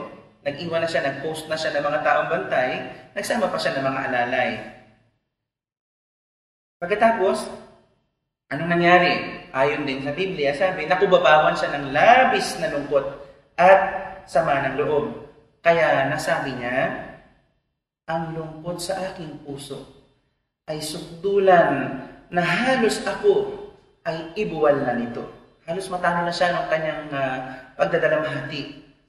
S1: nag-iwan na siya, nag-post na siya ng mga taong bantay, nagsama pa siya ng mga alalay. Pagkatapos, anong nangyari? Ayon din sa Biblia, sabi, nakubabawan siya ng labis na lungkot at sama ng loob. Kaya nasabi niya, ang lungkot sa aking puso ay sukdulan na halos ako ay ibuwal na nito. Halos matalo na siya ng kanyang uh, pagdadalamhati,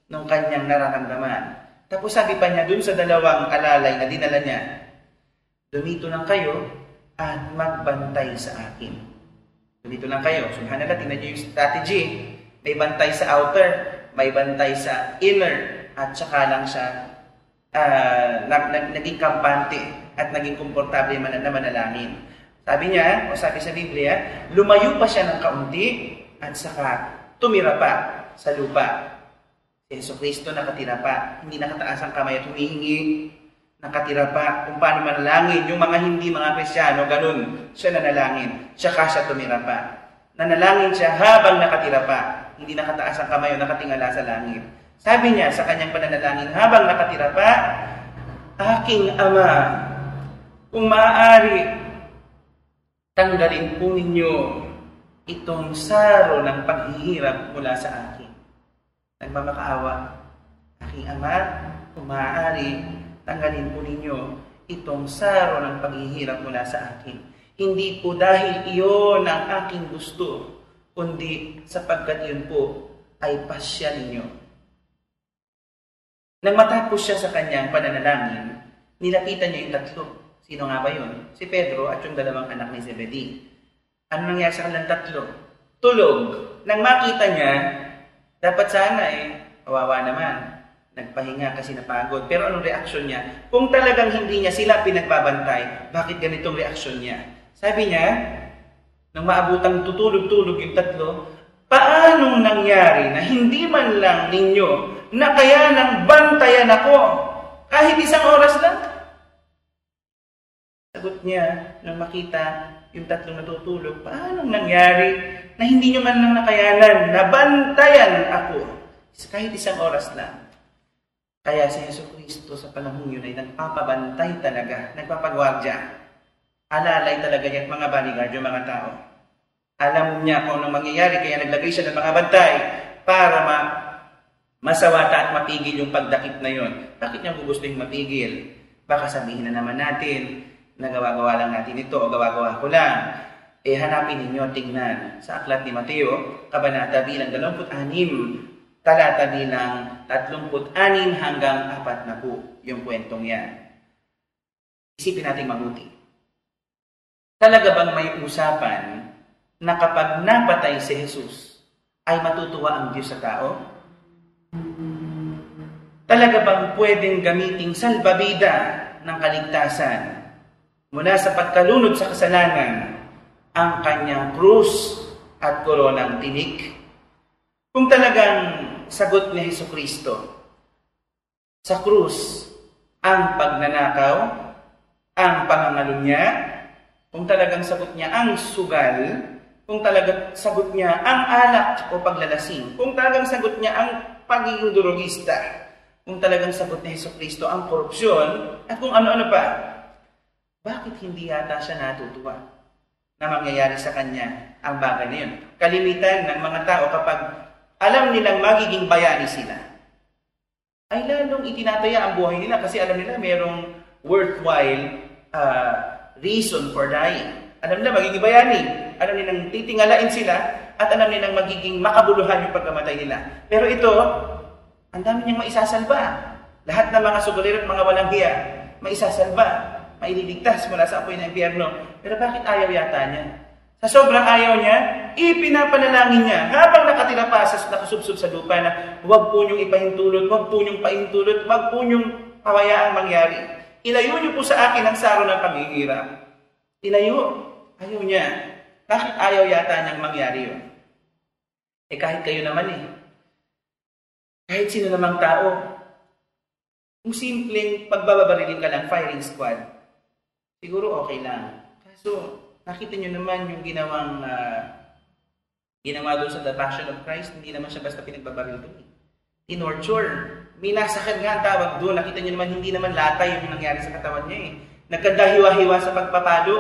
S1: ng kanyang nararamdaman. Tapos sabi pa niya dun sa dalawang alalay na dinala niya, Dumito lang kayo at magbantay sa akin. Dumito lang kayo. Subhanallah, tingnan niyo yung strategy. May bantay sa outer, may bantay sa inner, at saka lang siya uh, naging kampante at naging komportable man na manalangin. Sabi niya, o sabi sa Biblia, lumayo pa siya ng kaunti at saka tumira pa sa lupa. Si Yeso Kristo nakatira pa, hindi nakataas ang kamay at humihingi, nakatira pa. Kung paano manalangin, yung mga hindi mga Krisyano, ganun, siya nanalangin, tsaka siya tumira pa. Nanalangin siya habang nakatira pa, hindi nakataas ang kamay o nakatingala sa langit. Sabi niya sa kanyang pananalangin, habang nakatira pa, Aking Ama, kung maaari, tanggalin po ninyo itong saro ng paghihirap mula sa akin. Nagmamakaawa, aking ama, kung maaari, tanggalin po ninyo itong saro ng paghihirap mula sa akin. Hindi po dahil iyon ang aking gusto, kundi sapagkat yun po ay pasya ninyo. Nang matapos siya sa kanyang pananalangin, nilapitan niya yung tatlo Sino nga ba yun? Si Pedro at yung dalawang anak ni Zebedee. Ano nangyari sa kanilang tatlo? Tulog. Nang makita niya, dapat sana eh, kawawa naman. Nagpahinga kasi napagod. Pero anong reaksyon niya? Kung talagang hindi niya sila pinagbabantay, bakit ganitong reaksyon niya? Sabi niya, nang maabutang tutulog-tulog yung tatlo, paanong nangyari na hindi man lang ninyo na kaya nang bantayan ako kahit isang oras lang? Sagot niya, nang makita yung tatlong natutulog, paano nangyari na hindi nyo man lang nakayanan, nabantayan ako kahit isang oras lang. Kaya si Yeso Kristo sa panahon yun ay nagpapabantay talaga, nagpapagwardya. Alalay talaga niya at mga bodyguard yung mga tao. Alam niya kung anong mangyayari, kaya naglagay siya ng mga bantay para ma masawata at mapigil yung pagdakip na yon. Bakit niya gugustuhin mapigil? Baka sabihin na naman natin, na gawa-gawa lang natin ito o gawa-gawa ko lang. Eh hanapin ninyo, tingnan sa aklat ni Mateo, Kabanata bilang 26, talata bilang 36 hanggang 4 na po yung kwentong yan. Isipin natin mabuti. Talaga bang may usapan na kapag napatay si Jesus, ay matutuwa ang Diyos sa tao? talaga bang pwedeng gamiting salbabida ng kaligtasan mula sa pagkalunod sa kasalanan ang kanyang krus at koronang tinik? Kung talagang sagot ni Heso Kristo sa krus ang pagnanakaw, ang pangangalunya, kung talagang sagot niya ang sugal, kung talagang sagot niya ang alak o paglalasing, kung talagang sagot niya ang pagiging durugista, kung talagang sagot ni Heso Kristo ang korupsyon at kung ano-ano pa, bakit hindi yata siya natutuwa na mangyayari sa kanya ang bagay na yun? Kalimitan ng mga tao kapag alam nilang magiging bayani sila, ay lalong itinataya ang buhay nila kasi alam nila mayroong worthwhile uh, reason for dying. Alam nila magiging bayani. Alam nilang titingalain sila at alam nilang magiging makabuluhan yung pagkamatay nila. Pero ito, ang dami niyang maisasalba. Lahat ng mga sugulir at mga walang hiya, maisasalba, maililigtas mula sa apoy ng impyerno. Pero bakit ayaw yata niya? Sa sobrang ayaw niya, ipinapanalangin niya habang nakatira pa sa nakasubsob sa lupa na huwag po niyong ipahintulot, huwag po niyong pahintulot, huwag po niyong pawayaang mangyari. Ilayo niyo po sa akin ang saro ng paghihirap. Ilayo. Ayaw niya. Bakit ayaw yata niyang mangyari yun? Eh kahit kayo naman eh. Kahit sino namang tao, kung simpleng pagbababarilin ka lang, firing squad, siguro okay lang. Kaso, nakita nyo naman yung ginawang uh, ginawa doon sa The Passion of Christ, hindi naman siya basta pinagbabaril doon. Tinorture. Minasakan nga ang tawag doon. Nakita nyo naman, hindi naman latay yung nangyari sa katawan niya eh. Nagkadahiwa-hiwa sa pagpapalo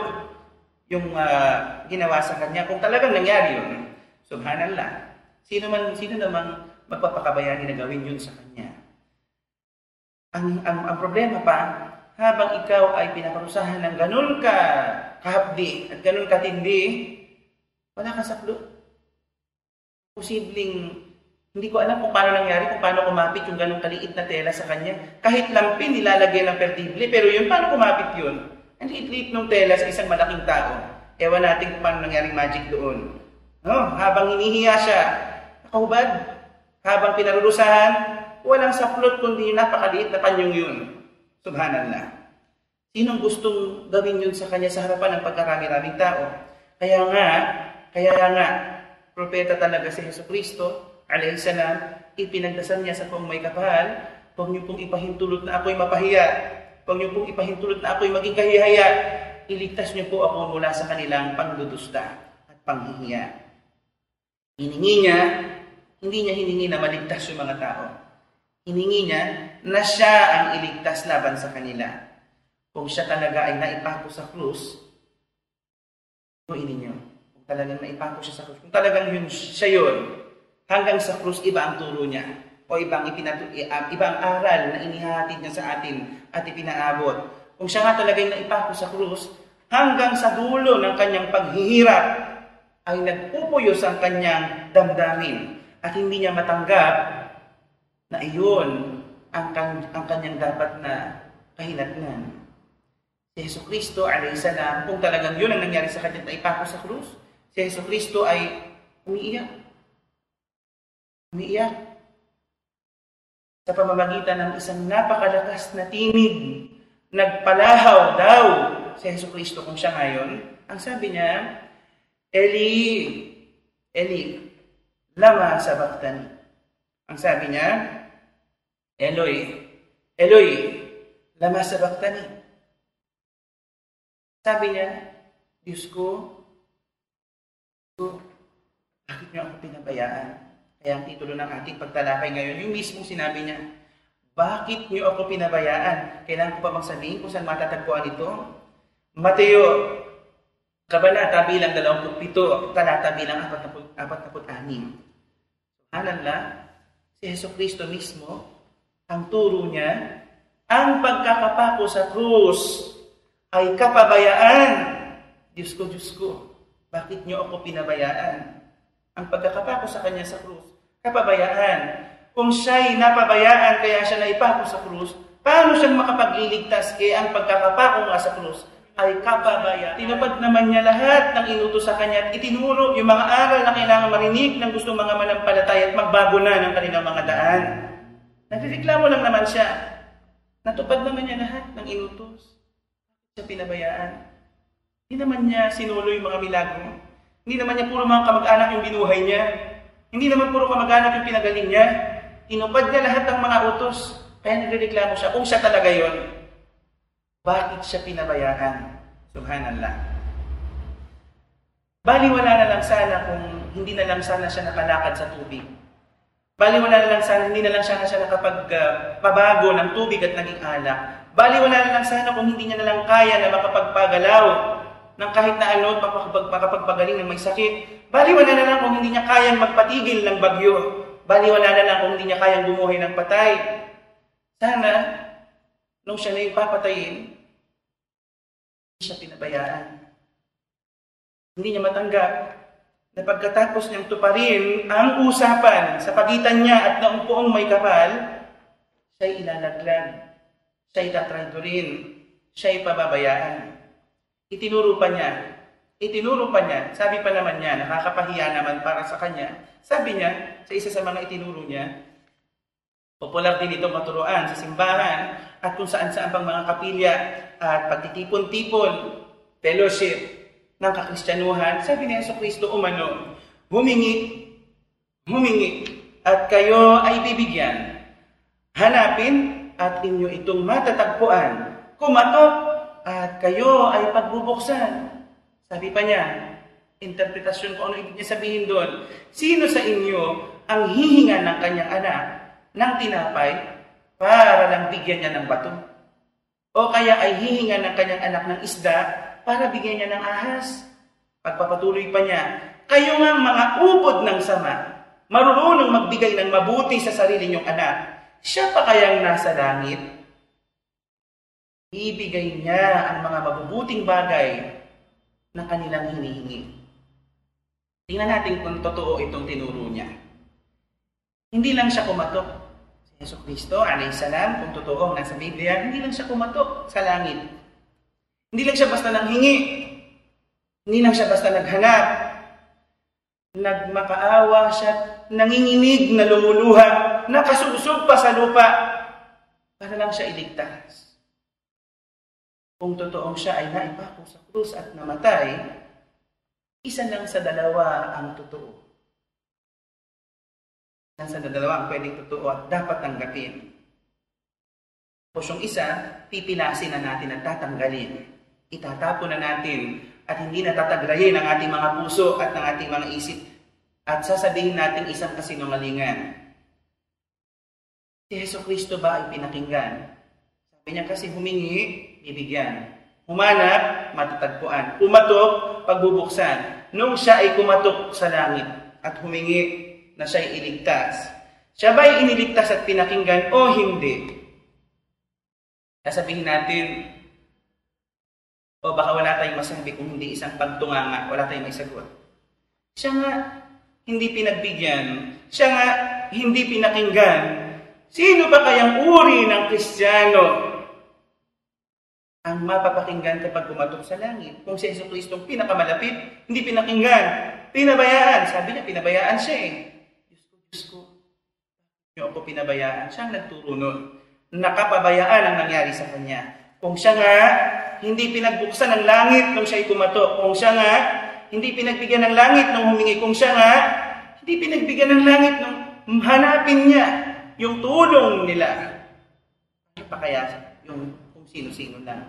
S1: yung uh, ginawa sa kanya. Kung talagang nangyari yun, subhanallah. Sino man, sino namang magpapakabayani na gawin yun sa kanya. Ang, ang, ang problema pa, habang ikaw ay pinaparusahan ng ganun ka kahapdi at ganun katindi, wala kang saklo. Posibleng, hindi ko alam kung paano nangyari, kung paano kumapit yung ganun kaliit na tela sa kanya. Kahit lampin, nilalagay ng perdible, pero yun, paano kumapit yun? Ang liit-liit ng tela sa isang malaking tao. Ewan natin kung paano nangyaring magic doon. No, habang hinihiya siya, nakahubad, habang pinarurusahan, walang saplot kundi napakaliit na panyong yun. Subhanallah. Sinong gustong gawin yun sa kanya sa harapan ng pagkarami-raming tao? Kaya nga, kaya nga, propeta talaga si Yesu Kristo, alayhi salam, ipinagdasal niya sa kung may kapal, huwag niyo pong ipahintulot na ako'y mapahiya, huwag niyo pong ipahintulot na ako'y maging kahihaya, iligtas niyo po ako mula sa kanilang pangdudusta at panghihiya. Hiningi niya hindi niya hiningi na maligtas yung mga tao. Hiningi niya na siya ang iligtas laban sa kanila. Kung siya talaga ay naipako sa krus, tuin ninyo. Kung talagang naipako siya sa krus, kung talagang yun, siya yun, hanggang sa krus, iba ang turo niya. O ibang, ipinatu- ibang aral na inihatid niya sa atin at ipinaabot. Kung siya nga talaga ay naipako sa krus, hanggang sa dulo ng kanyang paghihirap, ay nagpupuyos ang kanyang damdamin at hindi niya matanggap na iyon ang, kan, ang kanyang dapat na kahinatnan. Si Yesu Kristo, salam, kung talagang yun ang nangyari sa kanya na ipako sa krus, si Yesu Kristo ay umiiyak. Umiiyak. Sa pamamagitan ng isang napakalakas na tinig, nagpalahaw daw si Yesu Kristo kung siya ngayon. Ang sabi niya, Eli, Eli, lama sabaktani. Ang sabi niya, Eloy, Eloy, lama sabaktani. Sabi niya, Diyos ko, bakit niyo ako pinabayaan? Kaya ang titulo ng ating pagtalakay ngayon, yung mismong sinabi niya, bakit niyo ako pinabayaan? Kailangan ko pa bang sabihin kung saan matatagpuan ito? Mateo, Kabanata bilang 27, talata bilang 46. Subhanallah, si Yeso Kristo mismo, ang turo niya, ang pagkakapako sa krus ay kapabayaan. Diyos ko, Diyos ko, bakit niyo ako pinabayaan? Ang pagkakapako sa kanya sa krus, kapabayaan. Kung siya'y napabayaan kaya siya naipako sa krus, paano siyang makapagliligtas? Eh, ang pagkakapako nga sa krus ay kababaya. Tinupad naman niya lahat ng inutos sa kanya at itinuro yung mga aral na kailangan marinig ng gusto mga manampalataya at magbago na ng kanilang mga daan. Nagreklamo lang naman siya. Natupad naman niya lahat ng inutos. Siya pinabayaan. Hindi naman niya sinulo yung mga milagro. Hindi naman niya puro mga kamag-anak yung binuhay niya. Hindi naman puro kamag-anak yung pinagaling niya. Inupad niya lahat ng mga utos. Kaya nagreklamo siya. Kung siya talaga yon, bakit siya pinabayaan? Subhanallah. Bali wala na lang sana kung hindi na lang sana siya nakalakad sa tubig. Bali wala na lang sana, hindi na lang sana siya nakapagpabago uh, ng tubig at naging alak. Bali wala na lang sana kung hindi niya na lang kaya na makapagpagalaw ng kahit na ano, makapagpagaling ng may sakit. Bali wala na lang kung hindi niya kayang magpatigil ng bagyo. Bali wala na lang kung hindi niya kayang bumuhay ng patay. Sana, nung siya na yung papatayin, hindi siya pinabayaan. Hindi niya matanggap na pagkatapos niyang tuparin ang usapan sa pagitan niya at ng poong may kapal, siya'y ilalaglag, siya'y tatraidorin, siya'y pababayaan. Itinuro pa niya, itinuro pa niya, sabi pa naman niya, nakakapahiya naman para sa kanya. Sabi niya, sa isa sa mga itinuro niya, popular din itong maturuan sa simbahan at kung saan-saan pang mga kapilya at pagtitipon-tipon, fellowship, ng kakristyanuhan, sabi ni Yeso Kristo umano, humingi, humingi, at kayo ay bibigyan. Hanapin at inyo itong matatagpuan. Kumatok at kayo ay pagbubuksan. Sabi pa niya, interpretasyon ko ano ibig niya sabihin doon. Sino sa inyo ang hihinga ng kanyang anak ng tinapay para lang bigyan niya ng bato? O kaya ay hihinga ng kanyang anak ng isda para bigyan niya ng ahas. Pagpapatuloy pa niya, kayo nga mga upod ng sama, marunong magbigay ng mabuti sa sarili niyong anak, siya pa kayang nasa langit? Ibigay niya ang mga mabubuting bagay na kanilang hinihingi. Tingnan natin kung totoo itong tinuro niya. Hindi lang siya kumatok. Si Yeso Kristo, alayhi salam, kung totoo ang nasa Biblia, hindi lang siya kumatok sa langit. Hindi lang siya basta nanghingi. Hindi lang siya basta naghanap. Nagmakaawa siya, nanginginig na lumuluha, nakasusog pa sa lupa para lang siya iligtas. Kung totoong siya ay naipako sa krus at namatay, isa lang sa dalawa ang totoo. Isa sa dalawa ang pwedeng totoo at dapat tanggapin. Yung isa, pipilasin na natin at tatanggalin itatapon na natin at hindi natatagrahin ang ating mga puso at ng ating mga isip at sasabihin natin isang kasinungalingan. Si Yeso Kristo ba ay pinakinggan? Sabi niya kasi humingi, bibigyan. Humanap, matatagpuan. Umatok, pagbubuksan. Nung siya ay kumatok sa langit at humingi na siya ay iligtas, siya ba ay iniligtas at pinakinggan o hindi? Sasabihin natin, o baka wala tayong masabi kung hindi isang pagtunganga, wala tayong may sagot. Siya nga hindi pinagbigyan. Siya nga hindi pinakinggan. Sino ba kayang uri ng Kristiyano ang mapapakinggan kapag kumatok sa langit? Kung si Yeso Kristo pinakamalapit, hindi pinakinggan, pinabayaan. Sabi niya, pinabayaan siya eh. Diyos ko, Diyos ko, niyo ako pinabayaan. Siya ang nagturo nun. Nakapabayaan ang nangyari sa kanya. Kung siya nga hindi pinagbuksan ng langit nung siya'y kumato. Kung siya nga, hindi pinagbigyan ng langit nung humingi. Kung siya nga, hindi pinagbigyan ng langit nung hanapin niya yung tulong nila. Pa kaya yung kung sino-sino lang?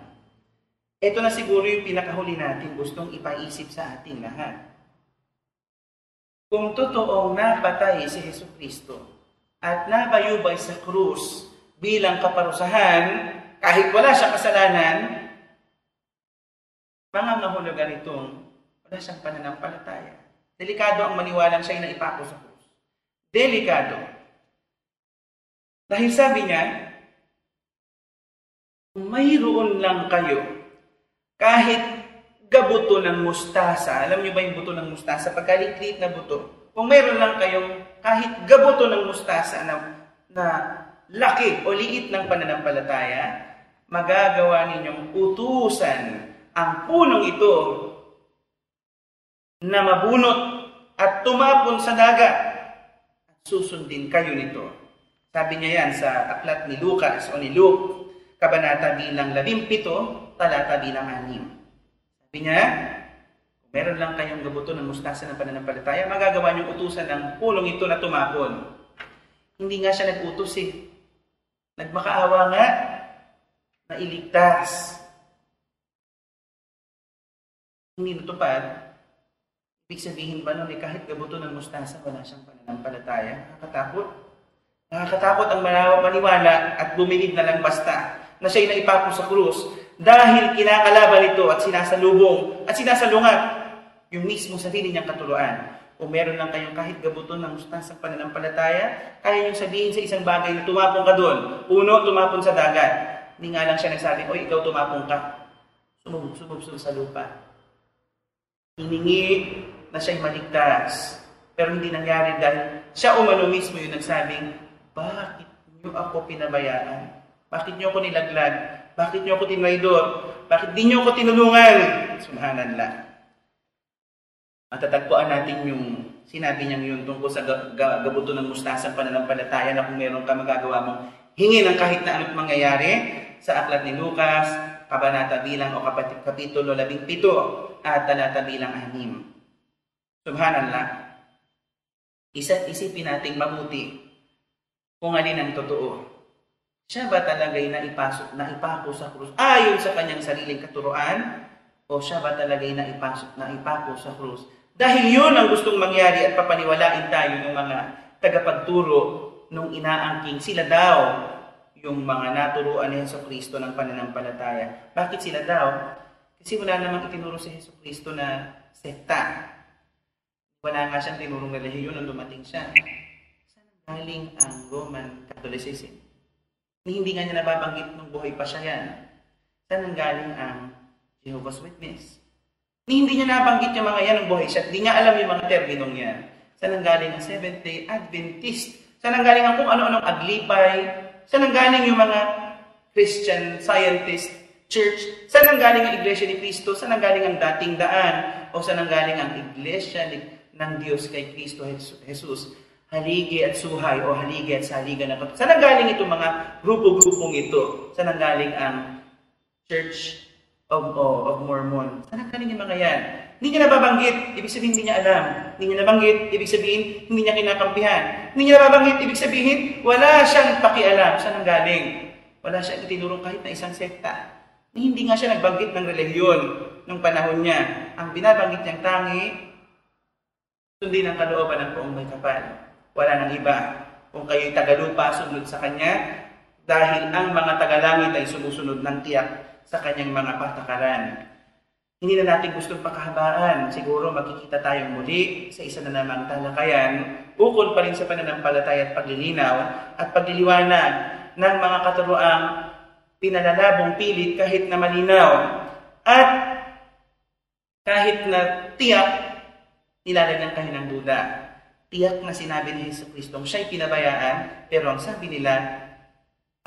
S1: Ito na siguro yung pinakahuli natin gustong ipaisip sa ating lahat. Kung totoong napatay si Heso Kristo at nabayubay sa krus bilang kaparusahan, kahit wala siya kasalanan, Pangangahulugan itong wala siyang pananampalataya. Delikado ang maniwalang siya'y naipako sa krus. Delikado. Dahil sabi niya, mayroon lang kayo, kahit gabuto ng mustasa, alam niyo ba yung buto ng mustasa? Pagkaliklit na buto. Kung mayroon lang kayong kahit gabuto ng mustasa na, na laki o liit ng pananampalataya, magagawa ninyong utusan ang punong ito na mabunot at tumapon sa dagat at susundin kayo nito. Sabi niya yan sa aklat ni Lucas o ni Luke, kabanata bilang 17, talata bilang 6. Sabi niya, kung meron lang kayong gabuto ng mustasa ng pananampalataya, magagawa niyong utusan ng pulong ito na tumapon. Hindi nga siya nag-utos eh. Nagmakaawa nga na iligtas. Hindi natupad. Ibig sabihin ba nun, eh, kahit gabuto ng mustasa, wala siyang pananampalataya? Nakakatakot. Nakakatakot ang maniwala at bumilib na lang basta na siya'y naipako sa krus dahil kinakalaban ito at sinasalubong at sinasalungat yung mismo sarili niyang katuluan. O meron lang kayong kahit gabuton ng sa pananampalataya, kaya niyong sabihin sa isang bagay na tumapong ka doon. Uno, tumapon sa dagat. Hindi nga lang siya nagsabi, oy, ikaw tumapong ka. Sumubog, sumubog sa lupa. Hiningi na siya'y maligtas. Pero hindi nangyari dahil siya umano mismo yung nagsabing, bakit niyo ako pinabayaan? Bakit niyo ako nilaglag? Bakit niyo ako tinraidor? Bakit di niyo ako tinulungan? Subhanallah. Matatagpuan natin yung sinabi niyang yun tungkol sa gabuto ng mustasang pananampalataya na kung meron ka magagawa mong hingi ng kahit na ano't mangyayari sa aklat ni Lucas, kabanata bilang o kapitulo 17 at talata bilang 6. Subhanallah. Isa't isipin nating mabuti kung alin ang totoo. Siya ba talaga'y naipasok, naipako sa krus ayon sa kanyang sariling katuruan? O siya ba talaga'y naipasok, naipako sa krus? Dahil yun ang gustong mangyari at papaniwalain tayo ng mga tagapagturo nung inaangking sila daw yung mga naturuan ni Heso Kristo ng pananampalataya. Bakit sila daw? Kasi wala namang itinuro si Heso Kristo na sekta. Wala nga siyang tinurong relihiyon nung dumating siya galing ang Roman Catholicism. Hindi nga niya nababanggit nung buhay pa siya yan. Saan ang galing ang Jehovah's Witness? Hindi niya nabanggit yung mga yan ng buhay siya. Hindi niya alam yung mga terminong yan. Saan ang galing ang Seventh-day Adventist? Saan ang galing ang kung ano-anong aglipay? Saan ang galing yung mga Christian Scientist Church? Saan ang galing ang Iglesia ni Cristo? Saan ang galing ang dating daan? O saan ang galing ang Iglesia ng Diyos kay Kristo Jesus? Haligi at suhay o haligi at saligan ng Saan ang galing itong mga grupo-grupong ito? Saan ang galing ang Church of, oh, of Mormon? Saan ang galing yung mga yan? Hindi niya nababanggit, ibig sabihin hindi niya alam. Hindi niya nabanggit, ibig sabihin hindi niya kinakampihan. Hindi niya nababanggit, ibig sabihin wala siyang pakialam. Saan ang galing? Wala siyang itinurong kahit na isang sekta. Hindi nga siya nagbanggit ng relihiyon nung panahon niya. Ang binabanggit niyang tangi, sundin ang kalooban ng poong may kapal. Wala nang iba. Kung kayo'y tagalupa, sunod sa Kanya, dahil ang mga tagalangit ay sumusunod ng tiyak sa Kanyang mga patakaran. Hindi na natin gustong pakahabaan. Siguro makikita tayong muli sa isa na namang talakayan, ukol pa rin sa pananampalataya at paglilinaw at pagliliwanag ng mga katuroang pinalalabong pilit kahit na malinaw at kahit na tiyak nilalagyan kayo ng duda tiyak na sinabi ni Hesus Kristo, siya'y pinabayaan, pero ang sabi nila,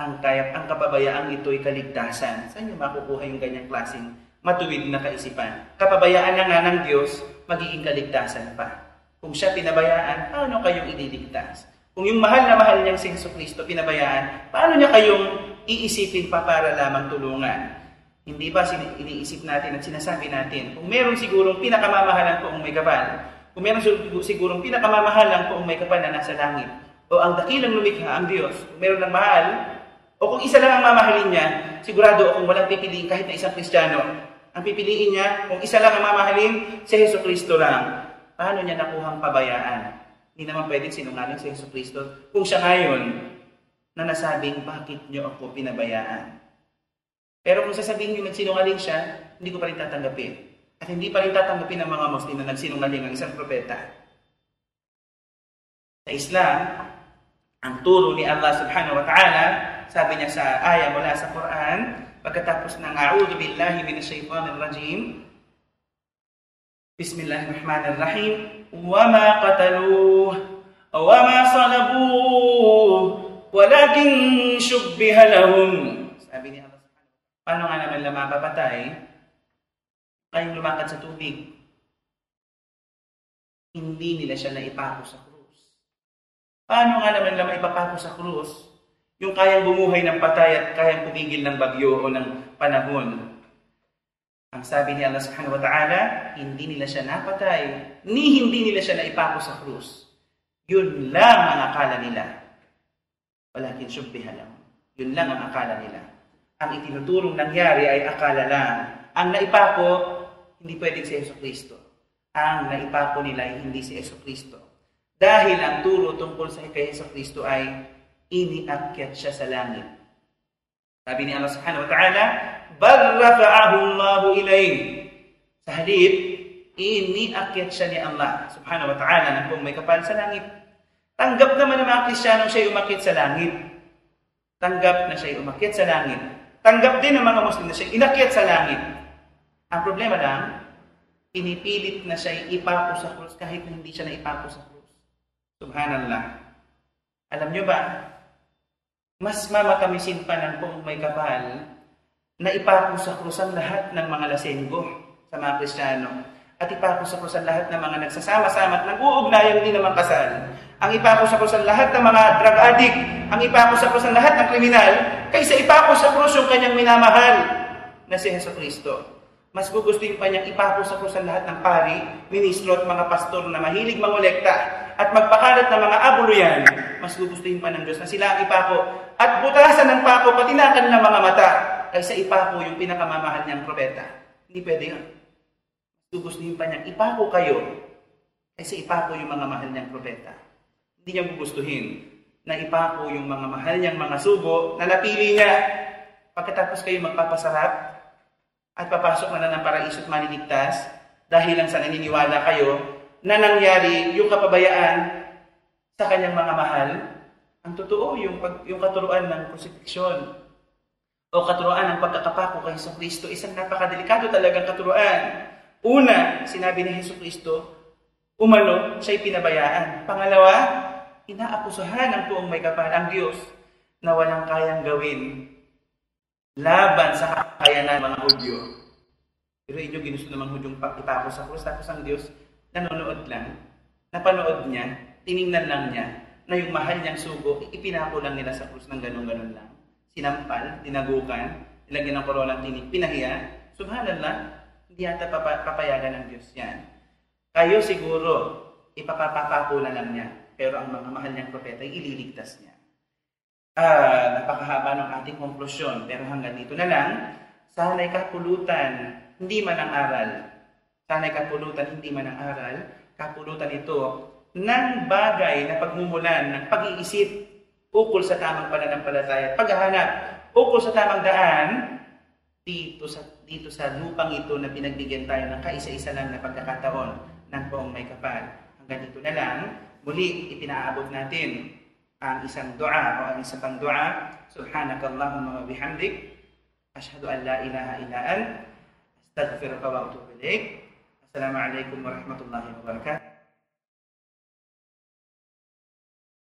S1: ang kayap, ang kapabayaan ito'y kaligtasan. Saan niyo makukuha yung ganyang klaseng matuwid na kaisipan? Kapabayaan na nga ng Diyos, magiging kaligtasan pa. Kung siya pinabayaan, paano kayong ililigtas? Kung yung mahal na mahal niyang si Hesus Kristo pinabayaan, paano niya kayong iisipin pa para lamang tulungan? Hindi ba iniisip natin at sinasabi natin, kung meron sigurong pinakamamahalan po ang may gabal, kung meron sigurong pinakamamahal kung may kapal na nasa langit, o ang dakilang lumikha, ang Diyos, kung meron ng mahal, o kung isa lang ang mamahalin niya, sigurado kung walang pipiliin kahit na isang Kristiyano, ang pipiliin niya, kung isa lang ang mamahalin, si Heso Kristo lang. Paano niya nakuhang pabayaan? Hindi naman pwedeng sinungaling si Heso Kristo kung siya ngayon na nasabing, bakit niyo ako pinabayaan? Pero kung sasabihin niyo nagsinungaling siya, hindi ko pa rin tatanggapin. At hindi pa rin tatanggapin ng mga Muslim na nagsinungaling ang isang propeta. Sa Islam, ang turo ni Allah subhanahu wa ta'ala, sabi niya sa aya mula sa Quran, pagkatapos ng A'udhu billahi minash shaitanir rajim, Bismillahirrahmanirrahim, وَمَا قَتَلُوهُ وَمَا صَلَبُوهُ وَلَكِنْ شُبِّهَ لَهُمْ Sabi ni Allah, paano nga naman lang mapapatay? Kayong lumakad sa tubig. Hindi nila siya naipako sa krus. Paano nga naman lang ipapako sa krus? Yung kayang bumuhay ng patay at kayang pumigil ng bagyo o ng panahon. Ang sabi ni Allah subhanahu wa ta'ala, hindi nila siya napatay, ni hindi nila siya naipako sa krus. Yun lang ang akala nila. Walakin syubbiha lang. Yun lang ang akala nila. Ang itinuturong nangyari ay akala lang. Ang naipako, hindi pwedeng si Yeso Kristo. Ang naipako nila ay hindi si Yeso Kristo. Dahil ang turo tungkol sa kay Yeso Kristo ay iniakyat siya sa langit. Sabi ni Allah subhanahu wa ta'ala, Bal rafa'ahu Allahu ilayh. Sa halip, iniakyat siya ni Allah subhanahu wa ta'ala ng kung may kapal sa langit. Tanggap naman ng mga Kristiyanong siya umakit sa langit. Tanggap na siya umakit sa langit. Tanggap din ng mga Muslim na siya inakyat sa langit. Ang problema lang, pinipilit na siya ipako sa krus kahit na hindi siya na ipako sa krus. Subhanallah. Alam nyo ba, mas mamatamisin pa ng kung may kapal na ipako sa krus ang lahat ng mga lasenggo sa mga Kristiyano at ipako sa krus ang lahat ng mga nagsasama-sama at nag-uugnayan din naman kasal. Ang ipako sa krus ang lahat ng mga drug addict, ang ipako sa krus ang lahat ng kriminal, kaysa ipako sa krus yung kanyang minamahal na si Heso Kristo. Mas gugustuhin pa niyang ipako sa krus ang lahat ng pari, ministro at mga pastor na mahilig mangolekta at magpakalat ng mga abuluyan. Mas gugustuhin pa ng Diyos na sila ang ipako at butasan ng pako pati na kanilang mga mata kaysa ipako yung pinakamamahal niyang propeta. Hindi pwede yun. Gugustuhin pa niyang ipako kayo kaysa ipako yung mga mahal niyang propeta. Hindi niya gugustuhin na ipako yung mga mahal niyang mga sugo na napili niya. Pagkatapos kayo magpapasarap at papasok na na ng paraiso at maniligtas dahil lang sa naniniwala kayo na nangyari yung kapabayaan sa kanyang mga mahal, ang totoo, yung, pag, yung katuruan ng crucifixion o katuruan ng pagkakapako kay Heso Kristo, isang napakadelikado talagang katuruan. Una, sinabi ni Heso Kristo, umano, siya'y pinabayaan. Pangalawa, inaakusahan ng buong may kapal ang Diyos na walang kayang gawin laban sa kakayanan ng mga Hudyo. Pero inyo ginusto namang Hudyong ipako sa krus, tapos ang Diyos nanonood lang, napanood niya, tiningnan lang niya, na yung mahal niyang sugo, ipinako lang nila sa krus ng ganun-ganun lang. Sinampal, tinagukan, nilagyan ng koronang tinig, pinahiya. Subhanallah, hindi yata papa, papayagan ng Diyos yan. Kayo siguro, ipapapako na lang niya. Pero ang mga mahal niyang propeta, ililigtas niya. Ah, napakahaba ng ating konklusyon. Pero hanggang dito na lang, sana'y kapulutan, hindi man ang aral. Sana'y kapulutan, hindi man ang aral. Kapulutan ito ng bagay na pagmumulan ng pag-iisip ukol sa tamang pananampalataya at paghahanap ukol sa tamang daan dito sa dito sa lupang ito na pinagbigyan tayo ng kaisa-isa lang na pagkakataon ng buong may kapal. Hanggang dito na lang, muli ipinaabot natin ang isang dua o ang isang pang dua. Subhanakallahumma wa bihamdik. Ashhadu an la ilaha illa ant. Astaghfiruka wa atubu ilaik. Assalamualaikum warahmatullahi wabarakatuh.